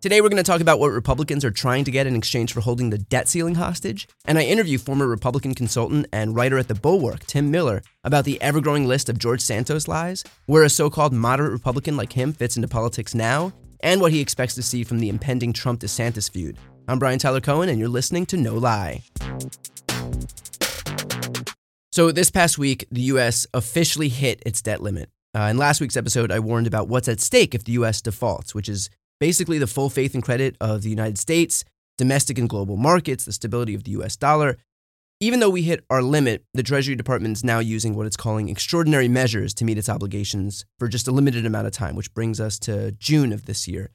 Today, we're going to talk about what Republicans are trying to get in exchange for holding the debt ceiling hostage. And I interview former Republican consultant and writer at The Bulwark, Tim Miller, about the ever growing list of George Santos lies, where a so called moderate Republican like him fits into politics now, and what he expects to see from the impending Trump DeSantis feud. I'm Brian Tyler Cohen, and you're listening to No Lie. So, this past week, the U.S. officially hit its debt limit. Uh, in last week's episode, I warned about what's at stake if the U.S. defaults, which is basically the full faith and credit of the United States, domestic and global markets, the stability of the US dollar. Even though we hit our limit, the Treasury Department is now using what it's calling extraordinary measures to meet its obligations for just a limited amount of time, which brings us to June of this year.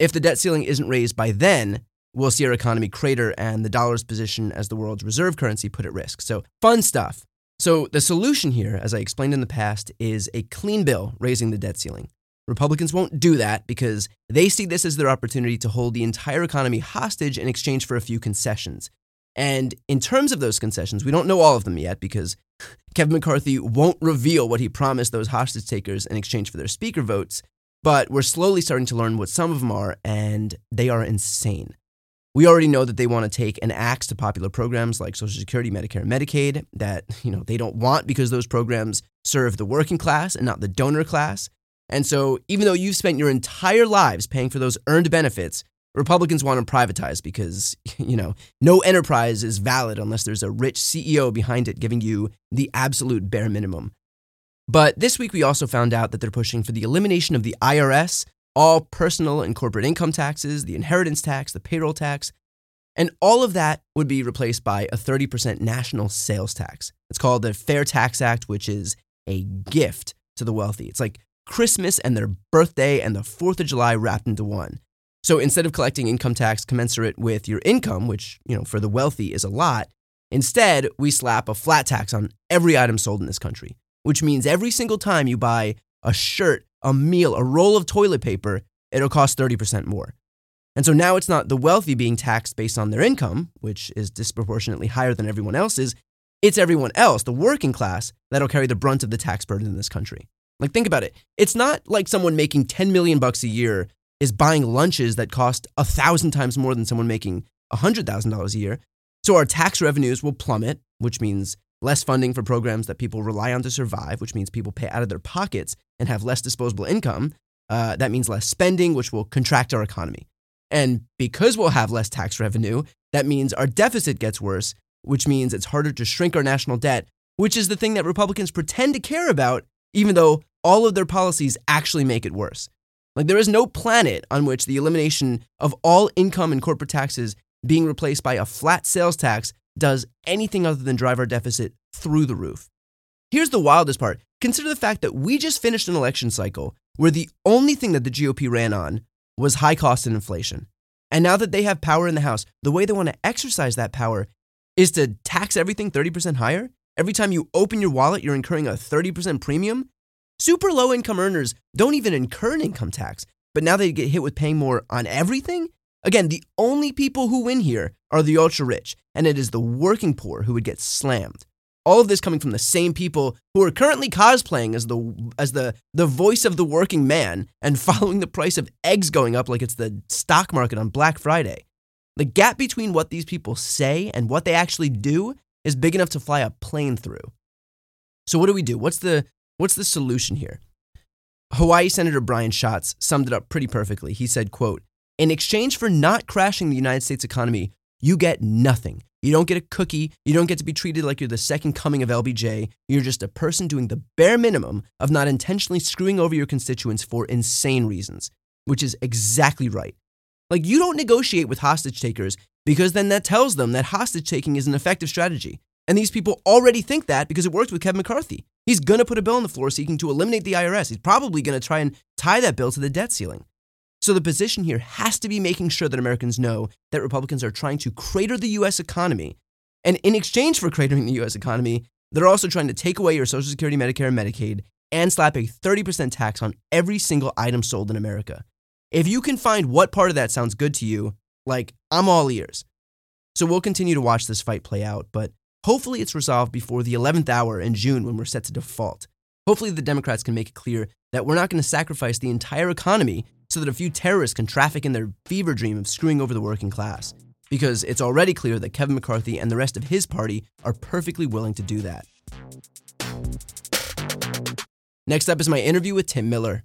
If the debt ceiling isn't raised by then, we'll see our economy crater and the dollar's position as the world's reserve currency put at risk. So, fun stuff. So, the solution here, as I explained in the past, is a clean bill raising the debt ceiling. Republicans won't do that because they see this as their opportunity to hold the entire economy hostage in exchange for a few concessions. And in terms of those concessions, we don't know all of them yet because Kevin McCarthy won't reveal what he promised those hostage takers in exchange for their speaker votes. But we're slowly starting to learn what some of them are, and they are insane. We already know that they want to take an axe to popular programs like Social Security, Medicare, and Medicaid that, you know, they don't want because those programs serve the working class and not the donor class. And so, even though you've spent your entire lives paying for those earned benefits, Republicans want to privatize because, you know, no enterprise is valid unless there's a rich CEO behind it giving you the absolute bare minimum. But this week we also found out that they're pushing for the elimination of the IRS, all personal and corporate income taxes, the inheritance tax, the payroll tax, and all of that would be replaced by a 30% national sales tax. It's called the Fair Tax Act, which is a gift to the wealthy. It's like Christmas and their birthday and the 4th of July wrapped into one. So instead of collecting income tax commensurate with your income, which, you know, for the wealthy is a lot, instead we slap a flat tax on every item sold in this country, which means every single time you buy a shirt, a meal, a roll of toilet paper, it'll cost 30% more. And so now it's not the wealthy being taxed based on their income, which is disproportionately higher than everyone else's. It's everyone else, the working class, that'll carry the brunt of the tax burden in this country. Like think about it. It's not like someone making 10 million bucks a year is buying lunches that cost a thousand times more than someone making $100,000 a year. So our tax revenues will plummet, which means less funding for programs that people rely on to survive, which means people pay out of their pockets and have less disposable income. Uh, that means less spending, which will contract our economy. And because we'll have less tax revenue, that means our deficit gets worse, which means it's harder to shrink our national debt, which is the thing that Republicans pretend to care about even though all of their policies actually make it worse. Like, there is no planet on which the elimination of all income and corporate taxes being replaced by a flat sales tax does anything other than drive our deficit through the roof. Here's the wildest part consider the fact that we just finished an election cycle where the only thing that the GOP ran on was high cost and inflation. And now that they have power in the House, the way they want to exercise that power is to tax everything 30% higher Every time you open your wallet, you're incurring a 30% premium. Super low income earners don't even incur an income tax, but now they get hit with paying more on everything. Again, the only people who win here are the ultra rich, and it is the working poor who would get slammed. All of this coming from the same people who are currently cosplaying as the as the the voice of the working man and following the price of eggs going up like it's the stock market on Black Friday. The gap between what these people say and what they actually do is big enough to fly a plane through. So what do we do? What's the what's the solution here? Hawaii Senator Brian Schatz summed it up pretty perfectly. He said, quote, in exchange for not crashing the United States economy, you get nothing. You don't get a cookie. You don't get to be treated like you're the second coming of LBJ. You're just a person doing the bare minimum of not intentionally screwing over your constituents for insane reasons, which is exactly right. Like, you don't negotiate with hostage takers because then that tells them that hostage taking is an effective strategy. And these people already think that because it worked with Kevin McCarthy. He's going to put a bill on the floor seeking to eliminate the IRS. He's probably going to try and tie that bill to the debt ceiling. So the position here has to be making sure that Americans know that Republicans are trying to crater the US economy. And in exchange for cratering the US economy, they're also trying to take away your Social Security, Medicare, and Medicaid and slap a 30% tax on every single item sold in America. If you can find what part of that sounds good to you, like, I'm all ears. So we'll continue to watch this fight play out, but hopefully it's resolved before the 11th hour in June when we're set to default. Hopefully the Democrats can make it clear that we're not going to sacrifice the entire economy so that a few terrorists can traffic in their fever dream of screwing over the working class. Because it's already clear that Kevin McCarthy and the rest of his party are perfectly willing to do that. Next up is my interview with Tim Miller.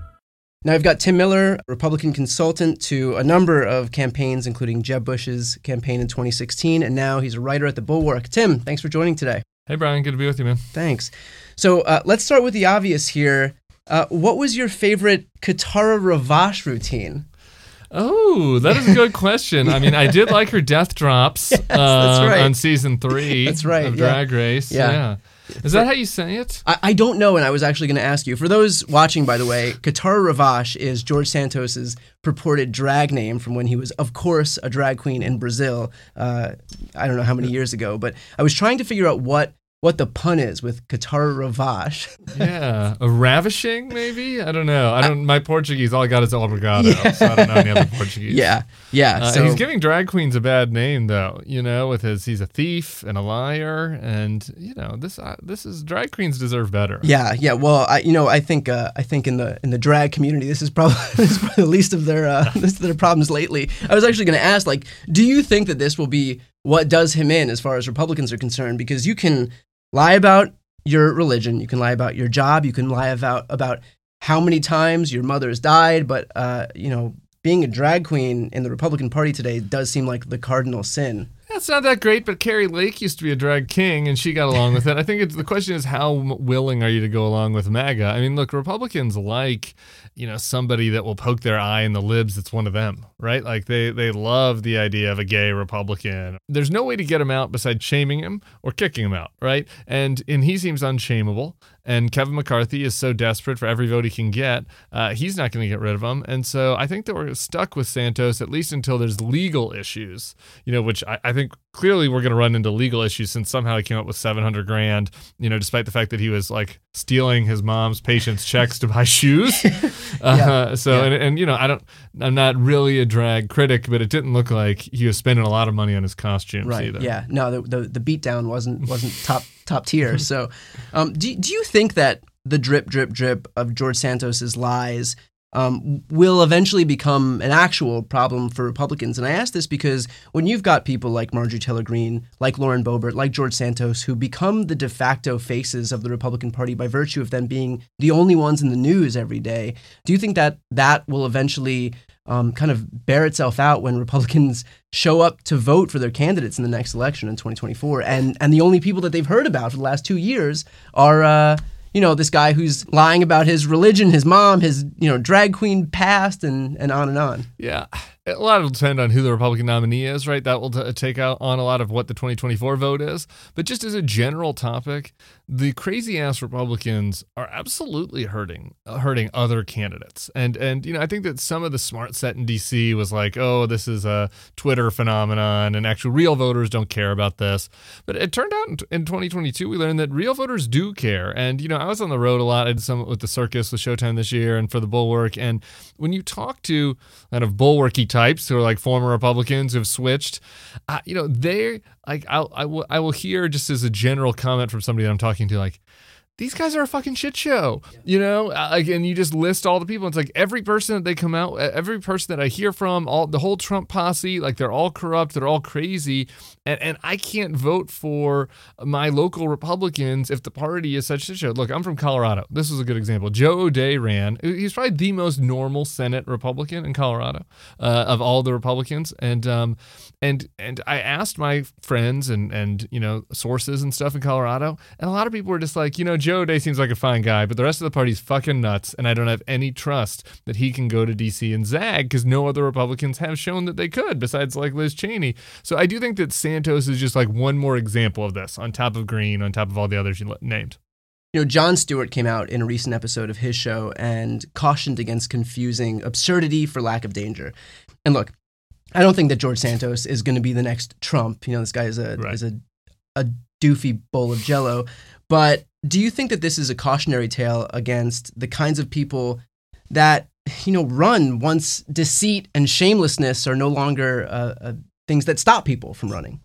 Now, I've got Tim Miller, Republican consultant to a number of campaigns, including Jeb Bush's campaign in 2016, and now he's a writer at The Bulwark. Tim, thanks for joining today. Hey, Brian, good to be with you, man. Thanks. So uh, let's start with the obvious here. Uh, what was your favorite Katara Ravache routine? Oh, that is a good question. I mean, I did like her death drops Yes, uh, right. on season three That's right, of yeah. Drag Race. Yeah. Yeah. Is that how you say it? I, I don't know, and I was actually going to ask you. For those watching, by the way, Katara Ravache is George Santos's purported drag name from when he was, of course, a drag queen in Brazil. Uh, I don't know how many years ago, but I was trying to figure out what what the pun is with Qatar Ravache. Yeah, a ravishing maybe. I don't know. I don't. my Portuguese, all I got is obrigado, so I don't know any other Portuguese. yeah, yeah. Uh, so he's giving drag queens a bad name, though. You know, with his he's a thief and a liar, and you know this uh, this is drag queens deserve better. Yeah, yeah. Well, I, you know, I think, uh, I think in the in the drag community, this is probably, this is probably the least of their uh, least of their problems lately. I was actually going to ask, like, do you think that this will be what does him in as far as Republicans are concerned? Because you can lie about your religion, you can lie about your job, you can lie about about how many times your mother has died, but uh, you know, being a drag queen in the Republican Party today does seem like the cardinal sin. That's not that great, but Kari Lake used to be a drag king, and she got along with it. I think the question is how willing are you to go along with MAGA? I mean, look, Republicans like, you know, somebody that will poke their eye in the libs. That's one of them, right? Like they they love the idea of a gay Republican. There's no way to get him out besides shaming him or kicking him out, right? And and he seems unshameable. And Kevin McCarthy is so desperate for every vote he can get, uh, he's not going to get rid of him. And so I think that we're stuck with Santos at least until there's legal issues, you know, which I, I think clearly we're going to run into legal issues since somehow he came up with 700 grand, you know, despite the fact that he was like stealing his mom's patient's checks to buy shoes. uh, so, Yeah. And, and, you know, I don't, I'm not really a drag critic, but it didn't look like he was spending a lot of money on his costumes right either. yeah no the, the the beatdown wasn't wasn't top top tier so um do, do you think that the drip drip drip of george santos's lies um, will eventually become an actual problem for Republicans. And I ask this because when you've got people like Marjorie Taylor Greene, like Lauren Boebert, like George Santos, who become the de facto faces of the Republican Party by virtue of them being the only ones in the news every day, do you think that that will eventually um, kind of bear itself out when Republicans show up to vote for their candidates in the next election in 2024, and and the only people that they've heard about for the last two years are. Uh, you know, this guy who's lying about his religion, his mom, his, you know, drag queen past, and, and on and on. Yeah. A lot will depend on who the Republican nominee is, right? That will t- take out on a lot of what the 2024 vote is. But just as a general topic, the crazy ass Republicans are absolutely hurting uh, hurting other candidates. And and you know, I think that some of the smart set in DC was like, "Oh, this is a Twitter phenomenon and actual real voters don't care about this." But it turned out in, in 2022 we learned that real voters do care. And you know, I was on the road a lot. I did some with the circus with Showtime this year and for the Bulwark and when you talk to kind of bulwarky types who are like former Republicans who have switched, uh, you know, they like I'll, I will I will hear just as a general comment from somebody that I'm talking to like these guys are a fucking shit show, you know. Uh, Like, and you just list all the people. It's like every person that they come out, every person that I hear from, all the whole Trump posse, like they're all corrupt, they're all crazy, and and I can't vote for my local Republicans if the party is such a shit show. Look, I'm from Colorado. This is a good example. Joe O'Dea ran. He's probably the most normal Senate Republican in Colorado uh, of all the Republicans, and um, and and I asked my friends and and you know sources and stuff in Colorado, and a lot of people were just like, you know, Joe O'Dea seems like a fine guy, but the rest of the party's fucking nuts, and I don't have any trust that he can go to D.C. and zag because no other Republicans have shown that they could, besides like Liz Cheney. So I do think that Santos is just like one more example of this, on top of Greene, on top of all the others you named. You know, Jon Stewart came out in a recent episode of his show and cautioned against confusing absurdity for lack of danger. And look, I don't think that George Santos is going to be the next Trump. You know, this guy is a Right. is a a doofy bowl of jello. But do you think that this is a cautionary tale against the kinds of people that you know run once deceit and shamelessness are no longer uh, uh, things that stop people from running?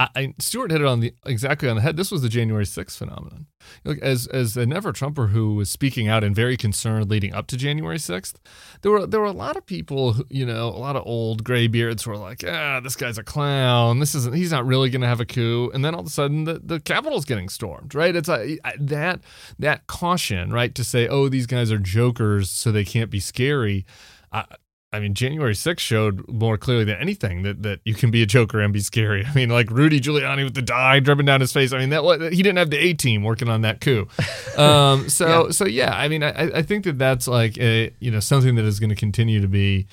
I, Stewart hit it on the exactly on the head. This was the January 6th phenomenon. Look, as as a never Trumper who was speaking out and very concerned leading up to January 6th, there were there were a lot of people, who, you know, a lot of old gray beards who were like, ah, this guy's a clown. This isn't. He's not really going to have a coup. And then all of a sudden, the the Capitol's getting stormed. Right? It's like that that caution, right, to say, oh, these guys are jokers, so they can't be scary. I, I mean, January 6th showed more clearly than anything that, that you can be a joker and be scary. I mean, like Rudy Giuliani with the dye dripping down his face. I mean, that wa- he didn't have the A team working on that coup. Um, so, so yeah, I mean, I, I think that that's like a, you know something that is going to continue to be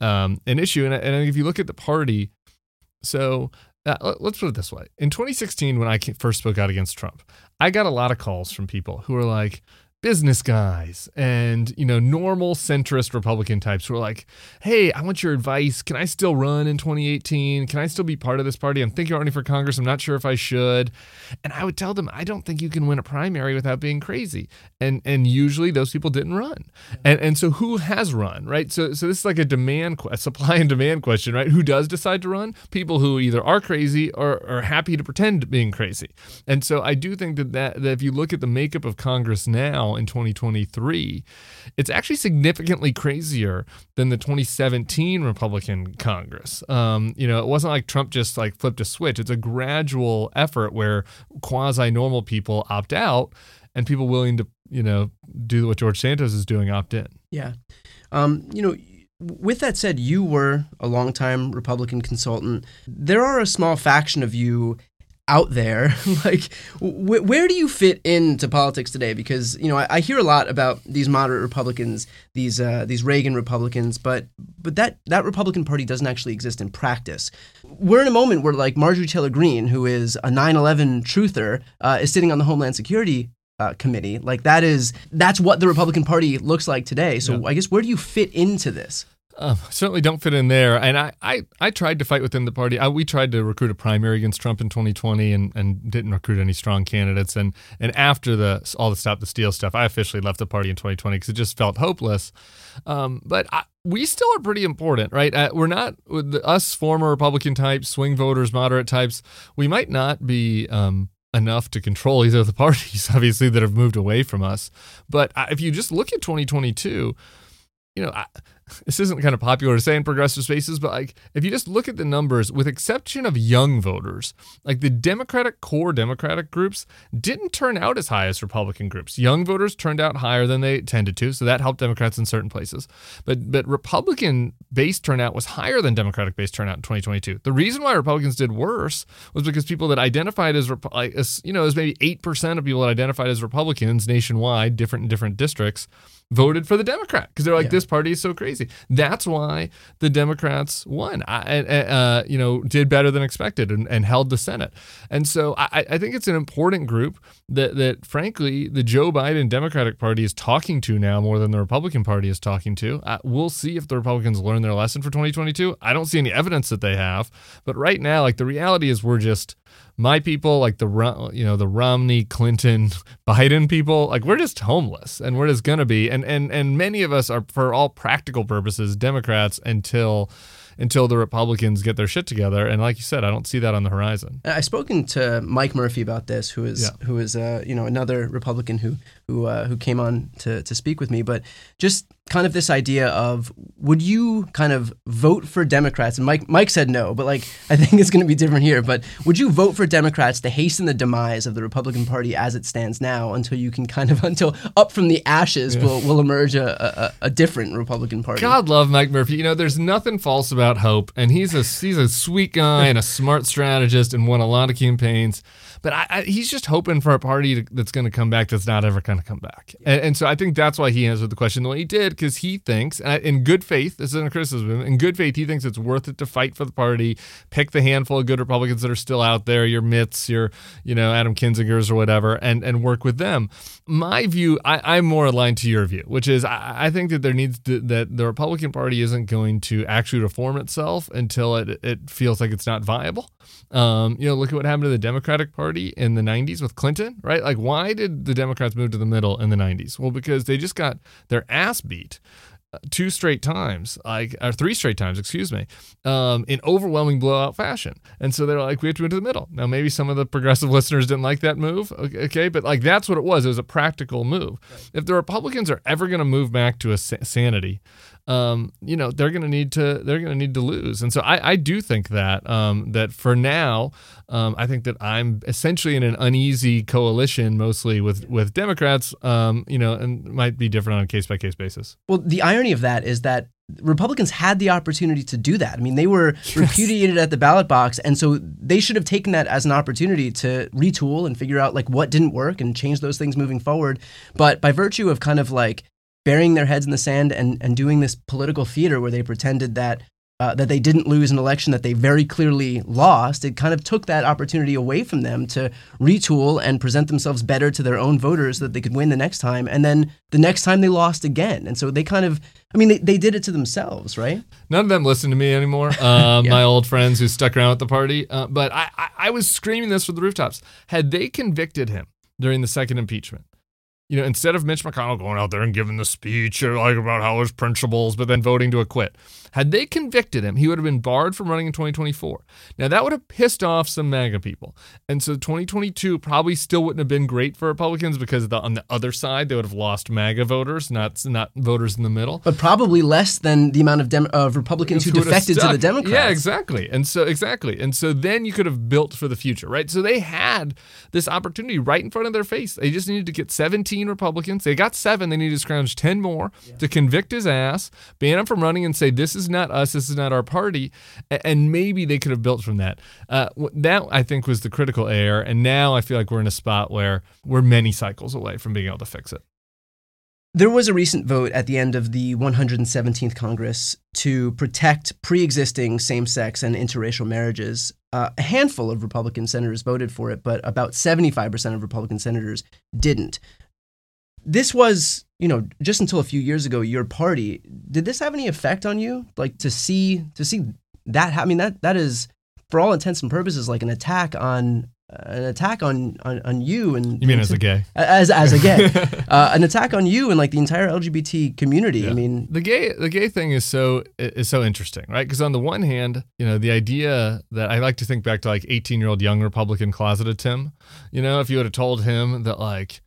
um, an issue. And, and if you look at the party, so uh, let- let's put it this way: in 2016, when I first spoke out against Trump, I got a lot of calls from people who were like business guys and you know normal centrist republican types who are like hey i want your advice. Can i still run in 2018 can i still be part of this party? I'm thinking running for congress. I'm not sure if i should. And i would tell them i don't think you can win a primary without being crazy. And and usually those people didn't run. And and so who has run right? So so this is like a demand a supply and demand question right? Who does decide to run? People who either are crazy or are happy to pretend being crazy. And so i do think that, that that if you look at the makeup of congress now in 2023 it's actually significantly crazier than the 2017 republican congress um, you know it wasn't like trump just like flipped a switch it's a gradual effort where quasi normal people opt out and people willing to you know do what george santos is doing opt in Yeah. Um, you know, with that said, you were a longtime Republican consultant. There are a small faction of you out there. like, wh- where do you fit into politics today? Because you know, I, I hear a lot about these moderate Republicans, these uh, these Reagan Republicans, but but that that Republican Party doesn't actually exist in practice. We're in a moment where like Marjorie Taylor Greene, who is a 9/11 truther, uh, is sitting on the Homeland Security uh, committee. Like that is that's what the Republican Party looks like today. So I guess where do you fit into this? Um, certainly don't fit in there. And I, I, I tried to fight within the party. I, we tried to recruit a primary against Trump in 2020 and, and didn't recruit any strong candidates. And and after the all the stop the steal stuff, I officially left the party in 2020 because it just felt hopeless. Um, but I, we still are pretty important, right? Uh, we're not with the, us former Republican types, swing voters, moderate types. We might not be. Um, enough to control either of the parties, obviously, that have moved away from us. But uh, if you just look at 2022, you know, I, this isn't kind of popular to say in progressive spaces, but like if you just look at the numbers, with exception of young voters, like the Democratic core Democratic groups didn't turn out as high as Republican groups. Young voters turned out higher than they tended to, so that helped Democrats in certain places. But but Republican base turnout was higher than Democratic base turnout in 2022. The reason why Republicans did worse was because people that identified as, as you know, as maybe eight percent of people that identified as Republicans nationwide, different in different districts, voted for the Democrat because they're like, this party is so crazy. That's why the Democrats won, I, uh, you know, did better than expected and, and held the Senate. And so I, I think it's an important group that, that, frankly, the Joe Biden Democratic Party is talking to now more than the Republican Party is talking to. Uh, we'll see if the Republicans learn their lesson for 2022. I don't see any evidence that they have. But right now, like the reality is, we're just my people, like the you know the Romney, Clinton, Biden people, like we're just homeless, and we're just gonna be, and and and many of us are, for all practical purposes, Democrats until until the Republicans get their shit together. And like you said, I don't see that on the horizon. I've spoken to Mike Murphy about this, who is Yeah. who is uh, you know another Republican who who uh, who came on to to speak with me. But just kind of this idea of would you kind of vote for Democrats? And Mike Mike said no, but like I think it's going to be different here. But would you vote for Democrats to hasten the demise of the Republican Party as it stands now until you can kind of until up from the ashes will will emerge a, a, a different Republican Party? God love Mike Murphy. You know, there's nothing false about hope, and he's a he's a sweet guy and a smart strategist and won a lot of campaigns. But I, I, he's just hoping for a party to, that's going to come back that's not ever going to come back. And, and so I think that's why he answered the question the way he did, because he thinks, and I- in good faith, this isn't a criticism, in good faith, he thinks it's worth it to fight for the party, pick the handful of good Republicans that are still out there, your Mitts, your you know Adam Kinzingers or whatever, and and work with them. My view, I, I'm more aligned to your view, which is I, I think that there needs to, that the Republican Party isn't going to actually reform itself until it it feels like it's not viable. Um, you know, look at what happened to the Democratic Party in the 90s with Clinton, right? Like, why did the Democrats move to the middle in the 90s? Well, because they just got their ass beat uh, two straight times, like or three straight times, excuse me, um, in overwhelming blowout fashion. And so they're like, we have to go to the middle. Now, maybe some of the progressive listeners didn't like that move, okay, but like that's what it was. It was a practical move. If the Republicans are ever going to move back to a sa- sanity, um, you know, they're going to need to they're going to need to lose. And so I, I do think that um, that for now, um, I think that I'm essentially in an uneasy coalition, mostly with with Democrats. Um, you know, and might be different on a case by case basis. Well, the irony of that is that Republicans had the opportunity to do that. I mean, they were repudiated at the ballot box, and so they should have taken that as an opportunity to retool and figure out like what didn't work and change those things moving forward. But by virtue of kind of like burying their heads in the sand and, and doing this political theater where they pretended that uh, that they didn't lose an election that they very clearly lost, it kind of took that opportunity away from them to retool and present themselves better to their own voters so that they could win the next time. And then the next time they lost again. And so they kind of, I mean, they, they did it to themselves, right? None of them listen to me anymore. Uh, My old friends who stuck around at the party. Uh, but I, I, I was screaming this from the rooftops. Had they convicted him during the second impeachment, you know, instead of Mitch McConnell going out there and giving the speech like about how his principles, but then voting to acquit, had they convicted him, he would have been barred from running in 2024. Now that would have pissed off some MAGA people, and so 2022 probably still wouldn't have been great for Republicans because the, on the other side they would have lost MAGA voters, not not voters in the middle. But probably less than the amount of, Dem- of Republicans who who defected to the. Democrats. Yeah, exactly. And so exactly. And so then you could have built for the future, right? So they had this opportunity right in front of their face. They just needed to get 17 Republicans. They got seven. They needed to scrounge 10 more to convict his ass, ban him from running, and say this is not us. This is not our party. And maybe they could have built from that. Uh, that I think was the critical error. And now I feel like we're in a spot where we're many cycles away from being able to fix it. There was a recent vote at the end of the 117th Congress to protect pre existing same sex and interracial marriages. Uh, a handful of Republican senators voted for it, but about 75% of Republican senators didn't. This was, you know, just until a few years ago, your party. Did this have any effect on you? Like to see to see that? I mean, that that is, for all intents and purposes, like an attack on an attack on on, on you and You mean as a gay? as as a gay, uh, an attack on you and like the entire LGBT community. I mean, the gay the gay thing is so is so interesting, right? Because on the one hand, you know, the idea that I like to think back to like 18 year old young Republican closeted Tim. You know, if you would have told him that like.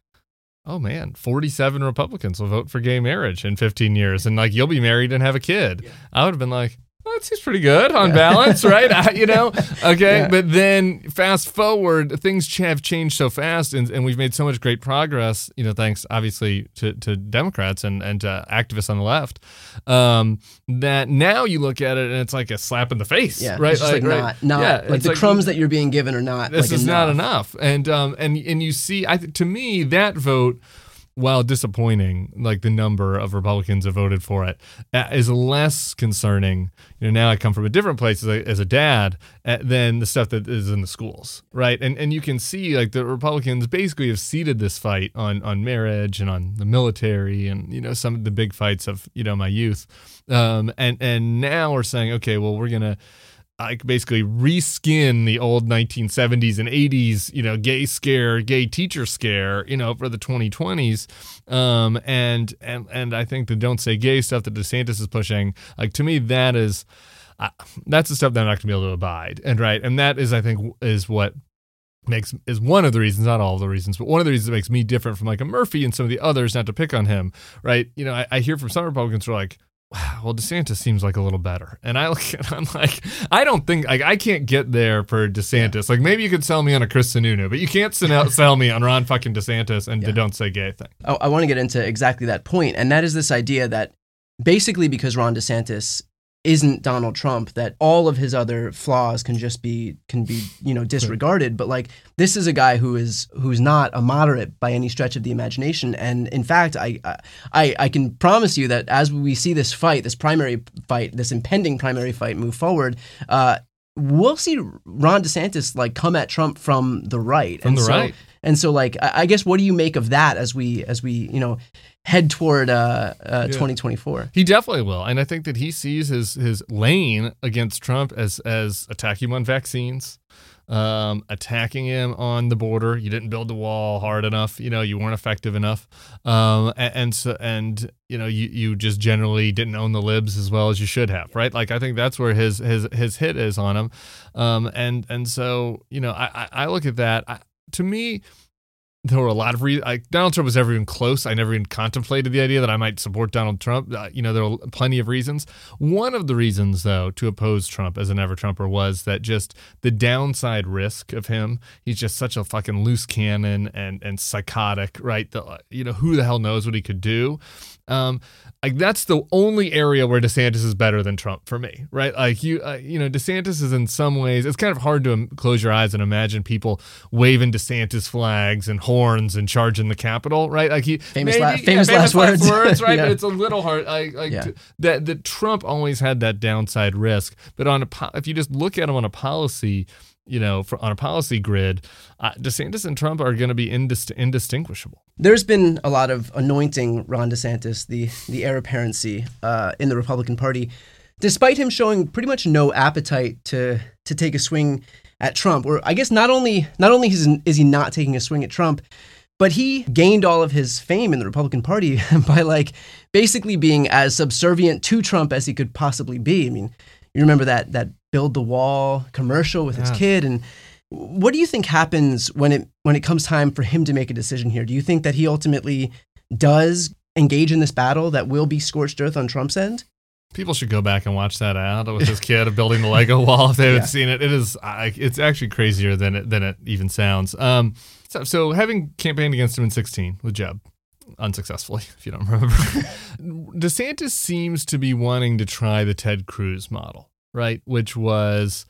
Oh man, 47 Republicans will vote for gay marriage in 15 years and like you'll be married and have a kid. I would have been like, that seems pretty good on balance, right? I- you know, okay. Yeah. But then fast forward, things have changed so fast, and, and we've made so much great progress. You know, thanks obviously to, to Democrats and and to activists on the left. Um, that now you look at it and it's like a slap in the face, yeah, right? It's just like, right. not not Yeah, like the crumbs that you're being given are not. this like, is not enough and um and and you see i to me that vote while disappointing like the number of republicans have voted for it uh, is less concerning. You know now i come from a different place as a, as a dad uh, than the stuff that is in the schools right? And and you can see like the republicans basically have ceded this fight on on marriage and on the military and you know some of the big fights of you know my youth. Um and and now we're saying okay well we're gonna like basically reskin the old 1970s and 80s, you know, gay scare, gay teacher scare, you know, for the 2020s. Um, and and and I think the don't say gay stuff that DeSantis is pushing, like to me, that is. I, that's the stuff that I'm not going to be able to abide. And right, and that is, I think, is what makes is one of the reasons, not all of the reasons, but one of the reasons that makes me different from like a Murphy and some of the others. Not to pick on him, right? You know, I, I hear from some Republicans who are like, well, DeSantis seems like a little better. And I look I'm like, I don't think like I can't get there for DeSantis. Like maybe you could sell me on a Chris Sununu, but you can't sell me on Ron fucking DeSantis and Yeah. the don't say gay thing. I, I want to get into exactly that point, and that is this idea that basically because Ron DeSantis isn't Donald Trump, that all of his other flaws can just be can be you know disregarded. But like this is a guy who is who's not a moderate by any stretch of the imagination, and in fact, I I I can promise you that as we see this fight, this primary fight, this impending primary fight move forward. Uh, We'll see Ron DeSantis like come at Trump from the right, From and the so, right. And so, like, I I guess, what do you make of that as we as we you know head toward uh, uh, 2024? He definitely will, and I think that he sees his his lane against Trump as as attacking him on vaccines, um, attacking him on the border. You didn't build the wall hard enough. You know, you weren't effective enough, um, and, and so and you know you you just generally didn't own the libs as well as you should have, right? Like I think that's where his his his hit is on him, um, and and so you know I I, I look at that. I, to me, there were a lot of reasons. Like Donald Trump was never even close. I never even contemplated the idea that I might support Donald Trump. Uh, you know, there were plenty of reasons. One of the reasons, though, to oppose Trump as an ever Trumper was that just the downside risk of him. He's just such a fucking loose cannon and and psychotic, right? The, you know, who the hell knows what he could do? Um, like that's the only area where DeSantis is better than Trump for me, right? Like you, uh, you know, DeSantis is in some ways. It's kind of hard to close your eyes and imagine people waving DeSantis flags and horns and charging the Capitol, right? Like he Famous la- famous last words. right? Yeah. But it's a little hard. Like, like Yeah. to- that that Trump always had that downside risk, but on a po- if you just look at him on a policy. You know, for, on a policy grid, uh, DeSantis and Trump are going to be indist- indistinguishable. There's been a lot of anointing Ron DeSantis, the the heir apparency uh, in the Republican Party, despite him showing pretty much no appetite to to take a swing at Trump. Or I guess not only not only is, is he not taking a swing at Trump, but he gained all of his fame in the Republican Party by like basically being as subservient to Trump as he could possibly be. I mean, you remember that that build the wall commercial with his kid and what do you think happens when it when it comes time for him to make a decision here? Do you think that he ultimately does engage in this battle that will be scorched earth on Trump's end? People should go back and watch that ad with this kid of building the Lego wall if they haven't Yeah. seen it. It is, I, it's actually crazier than it than it even sounds. Um, so, so having campaigned against him in 16 with Jeb, unsuccessfully, if you don't remember, DeSantis seems to be wanting to try the Ted Cruz model, right? Which was,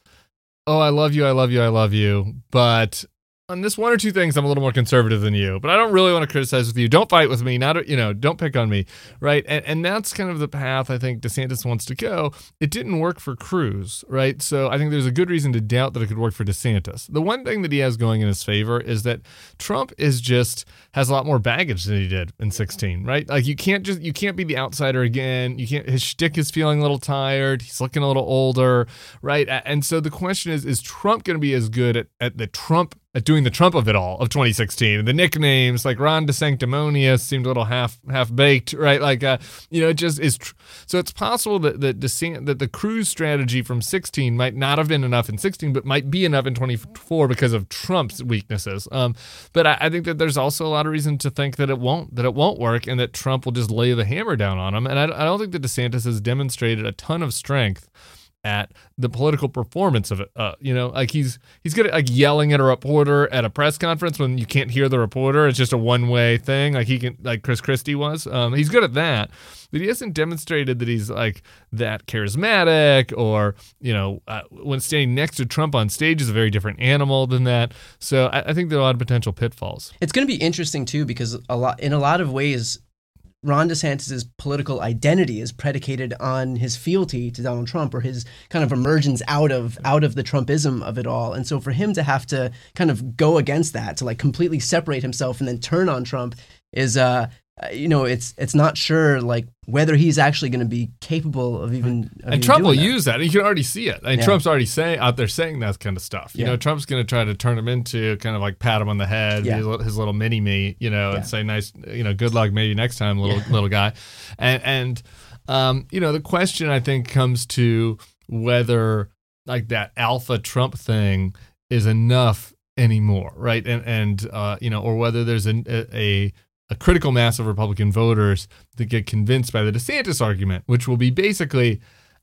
oh, I love you, I love you, I love you, but on this one or two things, I'm a little more conservative than you, but I don't really want to criticize with you. Don't fight with me. Not, you know, don't pick on me, right? And and that's kind of the path I think DeSantis wants to go. It didn't work for Cruz, right? So I think there's a good reason to doubt that it could work for DeSantis. The one thing that he has going in his favor is that Trump is just has a lot more baggage than he did in 16, right? Like you can't just you can't be the outsider again. You can't. His shtick is feeling a little tired. He's looking a little older, right? And so the question is: Is Trump going to be as good at, at the Trump at doing the Trump of it all of 2016. The nicknames like Ron DeSanctimonious seemed a little half half baked, right? Like, uh, you know, it just is. Tr- so it's possible that that DeSant- that the Cruz strategy from 16 might not have been enough in 16, but might be enough in 24 because of Trump's weaknesses. Um, but I, I think that there's also a lot of reason to think that it won't that it won't work and that Trump will just lay the hammer down on him. And I, I don't think that DeSantis has demonstrated a ton of strength at the political performance of it. Uh, you know, like he's he's good at like yelling at a reporter at a press conference when you can't hear the reporter. It's just a one way thing. Like he can, like Chris Christie was. Um, he's good at that, but he hasn't demonstrated that he's like that charismatic or you know uh, when standing next to Trump on stage is a very different animal than that. So I, I think there are a lot of potential pitfalls. It's going to be interesting too because a lot in a lot of ways Ron DeSantis' political identity is predicated on his fealty to Donald Trump or his kind of emergence out of out of the Trumpism of it all. And so for him to have to kind of go against that, to like completely separate himself and then turn on Trump is uh uh, you know, it's it's not sure like whether he's actually going to be capable of even. Of even And Trump will that. use that. You can already see it. And Yeah. Trump's already saying out there saying that kind of stuff. You Yeah. know, Trump's going to try to turn him into kind of like pat him on the head, Yeah. his, little- his little mini me, you know, and say nice, you know, good luck maybe next time, little little guy. And and um, you know, the question I think comes to whether like that alpha Trump thing is enough anymore, right? And and uh, you know, or whether there's an, a a critical mass of Republican voters that get convinced by the DeSantis argument, which will be basically,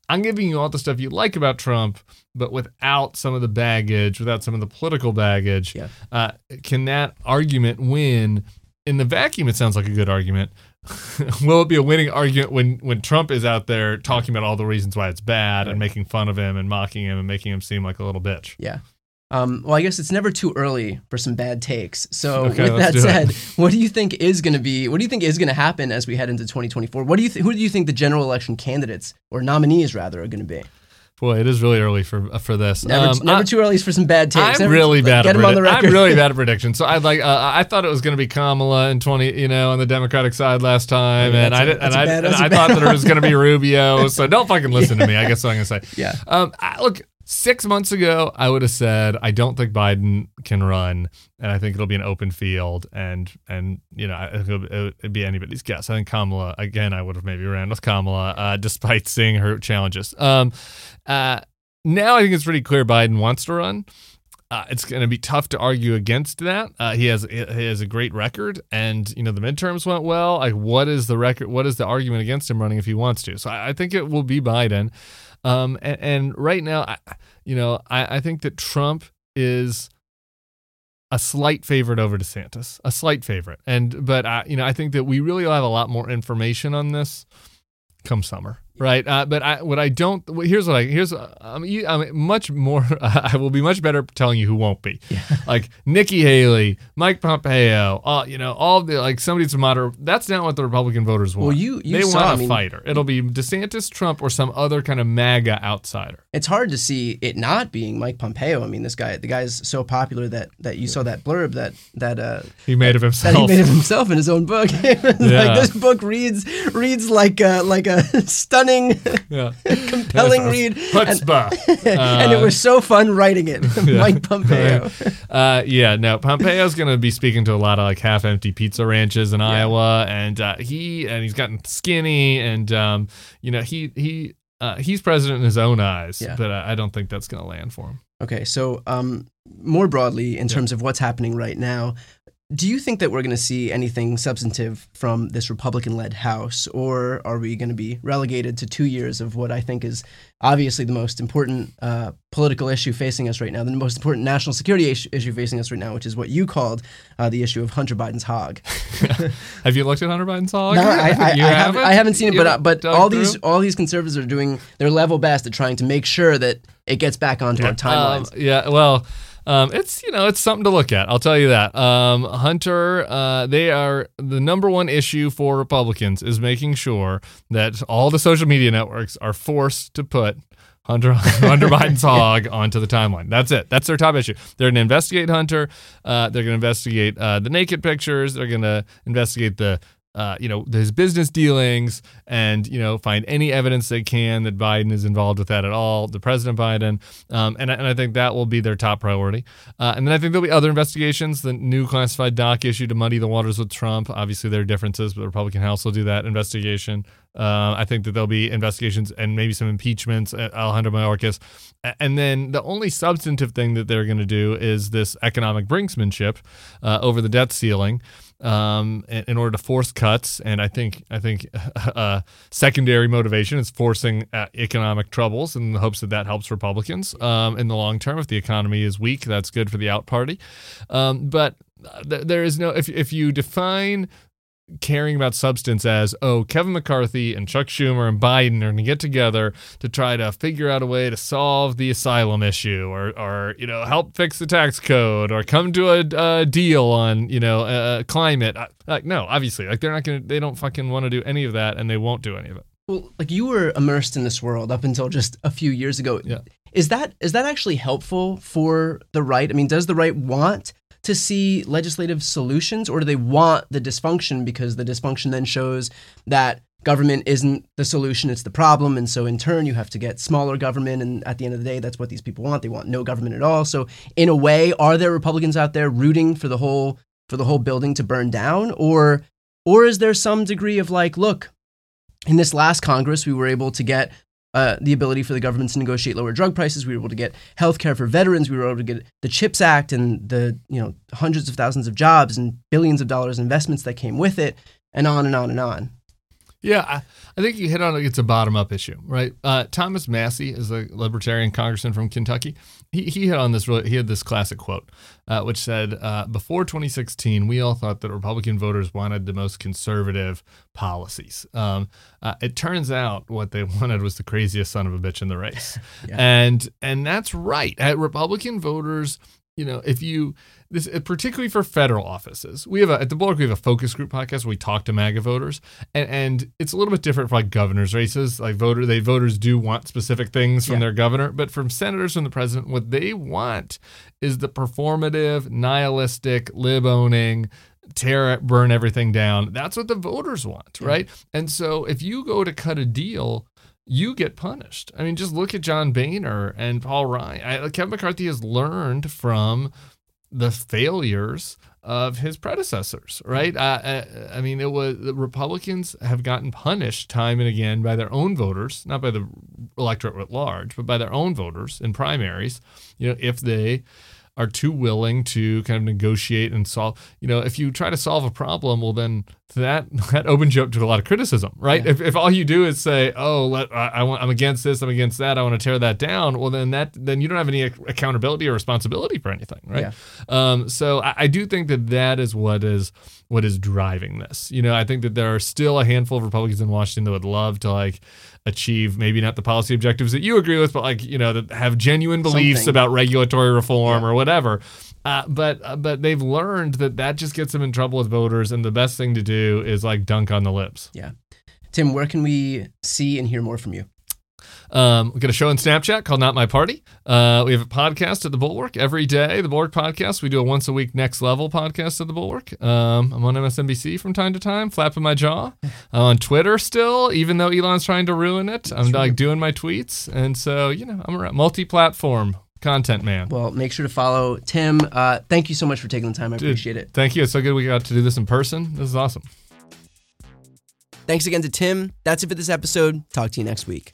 I'm giving you all the stuff you like about Trump, but without some of the baggage, without some of the political baggage. Yeah. Uh, can that argument win? In the vacuum, it sounds like a good argument. Will it be a winning argument when when Trump is out there talking about all the reasons why it's bad and making fun of him and mocking him and making him seem like a little bitch? Yeah. Um, well, I guess it's never too early for some bad takes. So, Okay, with that said, it. what do you think is going to be? What do you think is going to happen as we head into 2024? What do you th- who do you think the general election candidates or nominees rather are going to be? Boy, it is really early for for this. Never, Um, never I- too early for some bad takes. I'm Never- really bad. Get at on the record. I'm really bad at predictions. So I like. Uh, I thought it was going to be Kamala in 20, you know, on the Democratic side last time, Yeah, and I a- did, and a I, bad- and that's a I thought that it was going to be Rubio. So don't fucking listen to me. I guess what I'm going to say. Yeah. Um. I, look, six months ago, I would have said I don't think Biden can run, and I think it'll be an open field, and and you know, it'll, be- anybody's guess. I think Kamala again. I would have maybe ran with Kamala, uh, despite seeing her challenges. Um. Uh. Now I think it's pretty clear Biden wants to run. Uh, it's going to be tough to argue against that. Uh, he has he has a great record, and you know the midterms went well. Like, what is the record? What is the argument against him running if he wants to? So I, I think it will be Biden. Um, and, and right now, I, you know, I, I think that Trump is a slight favorite over DeSantis, a slight favorite. And but I, you know, I think that we really will have a lot more information on this come summer, right? Uh, but I, what I don't here's what I here's I'm, I'm much more. I will be much better telling you who won't be, like Nikki Haley, Mike Pompeo, uh, you know, all the like somebody to moderate. That's not what the Republican voters want. Well, you- you they saw, want a I mean- fighter. It'll be DeSantis, Trump, or some other kind of MAGA outsider. It's hard to see it not being Mike Pompeo. I mean, this guy, the guy is so popular that that you saw that blurb that that uh, He made of himself. he made of himself in his own book. Yeah. Like this book reads reads like a, like a stunning, yeah. compelling read, and, Chutzpah. and it was so fun writing it. Mike Pompeo. Uh, yeah, no. Pompeo's going to be speaking to a lot of like half-empty pizza ranches in Iowa, and uh, he and he's gotten skinny, and um, you know he he uh, he's president in his own eyes, Yeah. but uh, I don't think that's going to land for him. Okay, so um, more broadly, in terms of what's happening right now, do you think that we're going to see anything substantive from this Republican led House, or are we going to be relegated to two years of what I think is obviously the most important uh, political issue facing us right now, the most important national security issue, issue facing us right now, which is what you called uh, the issue of Hunter Biden's hog? Have you looked at Hunter Biden's hog? No, I, I, I, haven't, I haven't seen it, You but uh, but all these all these conservatives are doing their level best at trying to make sure that it gets back onto our timelines. Um, yeah, well, um, it's you know it's something to look at. I'll tell you that. Um, Hunter, uh, they are the number one issue for Republicans is making sure that all the social media networks are forced to put. Hunter Hunter Biden's hog onto the timeline. That's it. That's their top issue. They're going to investigate Hunter. Uh, they're going to investigate uh, the naked pictures. They're going to investigate the uh, you know his business dealings and you know find any evidence they can that Biden is involved with that at all. The President Biden, um, and I- and I think that will be their top priority. Uh, and then I think there'll be other investigations. The new classified doc issue to muddy the waters with Trump. Obviously there are differences, but the Republican House will do that investigation. Uh, I think that there'll be investigations and maybe some impeachments at Alejandro Mayorkas. And then the only substantive thing that they're going to do is this economic brinksmanship uh, over the debt ceiling um, in, order to force cuts. And I think I think uh, secondary motivation is forcing uh, economic troubles in the hopes that that helps Republicans um, in the long term. If the economy is weak, that's good for the out party. Um, but th- there is no if if you define caring about substance as oh Kevin McCarthy and Chuck Schumer and Biden are going to get together to try to figure out a way to solve the asylum issue or or you know help fix the tax code or come to a, a deal on you know uh, climate like no obviously like they're not going to they don't fucking want to do any of that and they won't do any of it Well, like you were immersed in this world up until just a few years ago. Yeah. Is that is that actually helpful for the right? I mean, does the right want to see legislative solutions, or do they want the dysfunction because the dysfunction then shows that government isn't the solution; it's the problem, and so in turn you have to get smaller government. And at the end of the day, that's what these people want. They want no government at all. So in a way, are there Republicans out there rooting for the whole for the whole building to burn down, or or is there some degree of like, look, in this last Congress, we were able to get uh, the ability for the government to negotiate lower drug prices. We were able to get health care for veterans. We were able to get the CHIPS Act and the you know hundreds of thousands of jobs and billions of dollars investments that came with it, and on and on and on. Yeah, I, I think you hit on it. It's a bottom up issue, right? Uh, Thomas Massie is a libertarian congressman from Kentucky. He, he hit on this. Really, he had this classic quote, uh, which said, uh, "Before 2016, we all thought that Republican voters wanted the most conservative policies. Um, uh, it turns out what they wanted was the craziest son of a bitch in the race, Yeah. and and that's right. Uh, Republican voters." You know, if you this uh, particularly for federal offices, we have a, at the Bulwark we have a focus group podcast where we talk to MAGA voters, and, and it's a little bit different for like governors races. Like voter, they voters do want specific things from Yeah. their governor, but from senators from the president, what they want is the performative, nihilistic, lib owning. Tear it, burn everything down. That's what the voters want, right? And so if you go to cut a deal, you get punished. I mean, just look at John Boehner and Paul Ryan. I, Kevin McCarthy has learned from the failures of his predecessors, right? Uh, uh, I mean, it was the Republicans have gotten punished time and again by their own voters, not by the electorate at large, but by their own voters in primaries. You know, if they are too willing to kind of negotiate and solve. You know, if you try to solve a problem, well, then that that opens you up to a lot of criticism, right? If, if all you do is say, "Oh, let, I, I want, I'm against this, I'm against that, I want to tear that down," well, then that then you don't have any accountability or responsibility for anything, right? Yeah. Um, so I, I do think that that is what is what is driving this. You know, I think that there are still a handful of Republicans in Washington that would love to like achieve maybe not the policy objectives that you agree with, but like you know that have genuine beliefs Something. about regulatory reform or whatever. Uh, but uh, but they've learned that that just gets them in trouble with voters, and the best thing to do is like dunk on the lips. Yeah. Tim, where can we see and hear more from you? Um, we got a show on Snapchat called Not My Party. Uh, we have a podcast at the Bulwark every day. The Bulwark podcast. We do a once a week Next Level podcast at the Bulwark. Um, I'm on MSNBC from time to time, flapping my jaw. I'm on Twitter still, even though Elon's trying to ruin it. I'm like doing my tweets, and so you know I'm a multi-platform content man. Well, make sure to follow Tim. Uh, thank you so much for taking the time. I Dude, appreciate it. Thank you. It's so good we got to do this in person. This is awesome. Thanks again to Tim. That's it for this episode. Talk to you next week.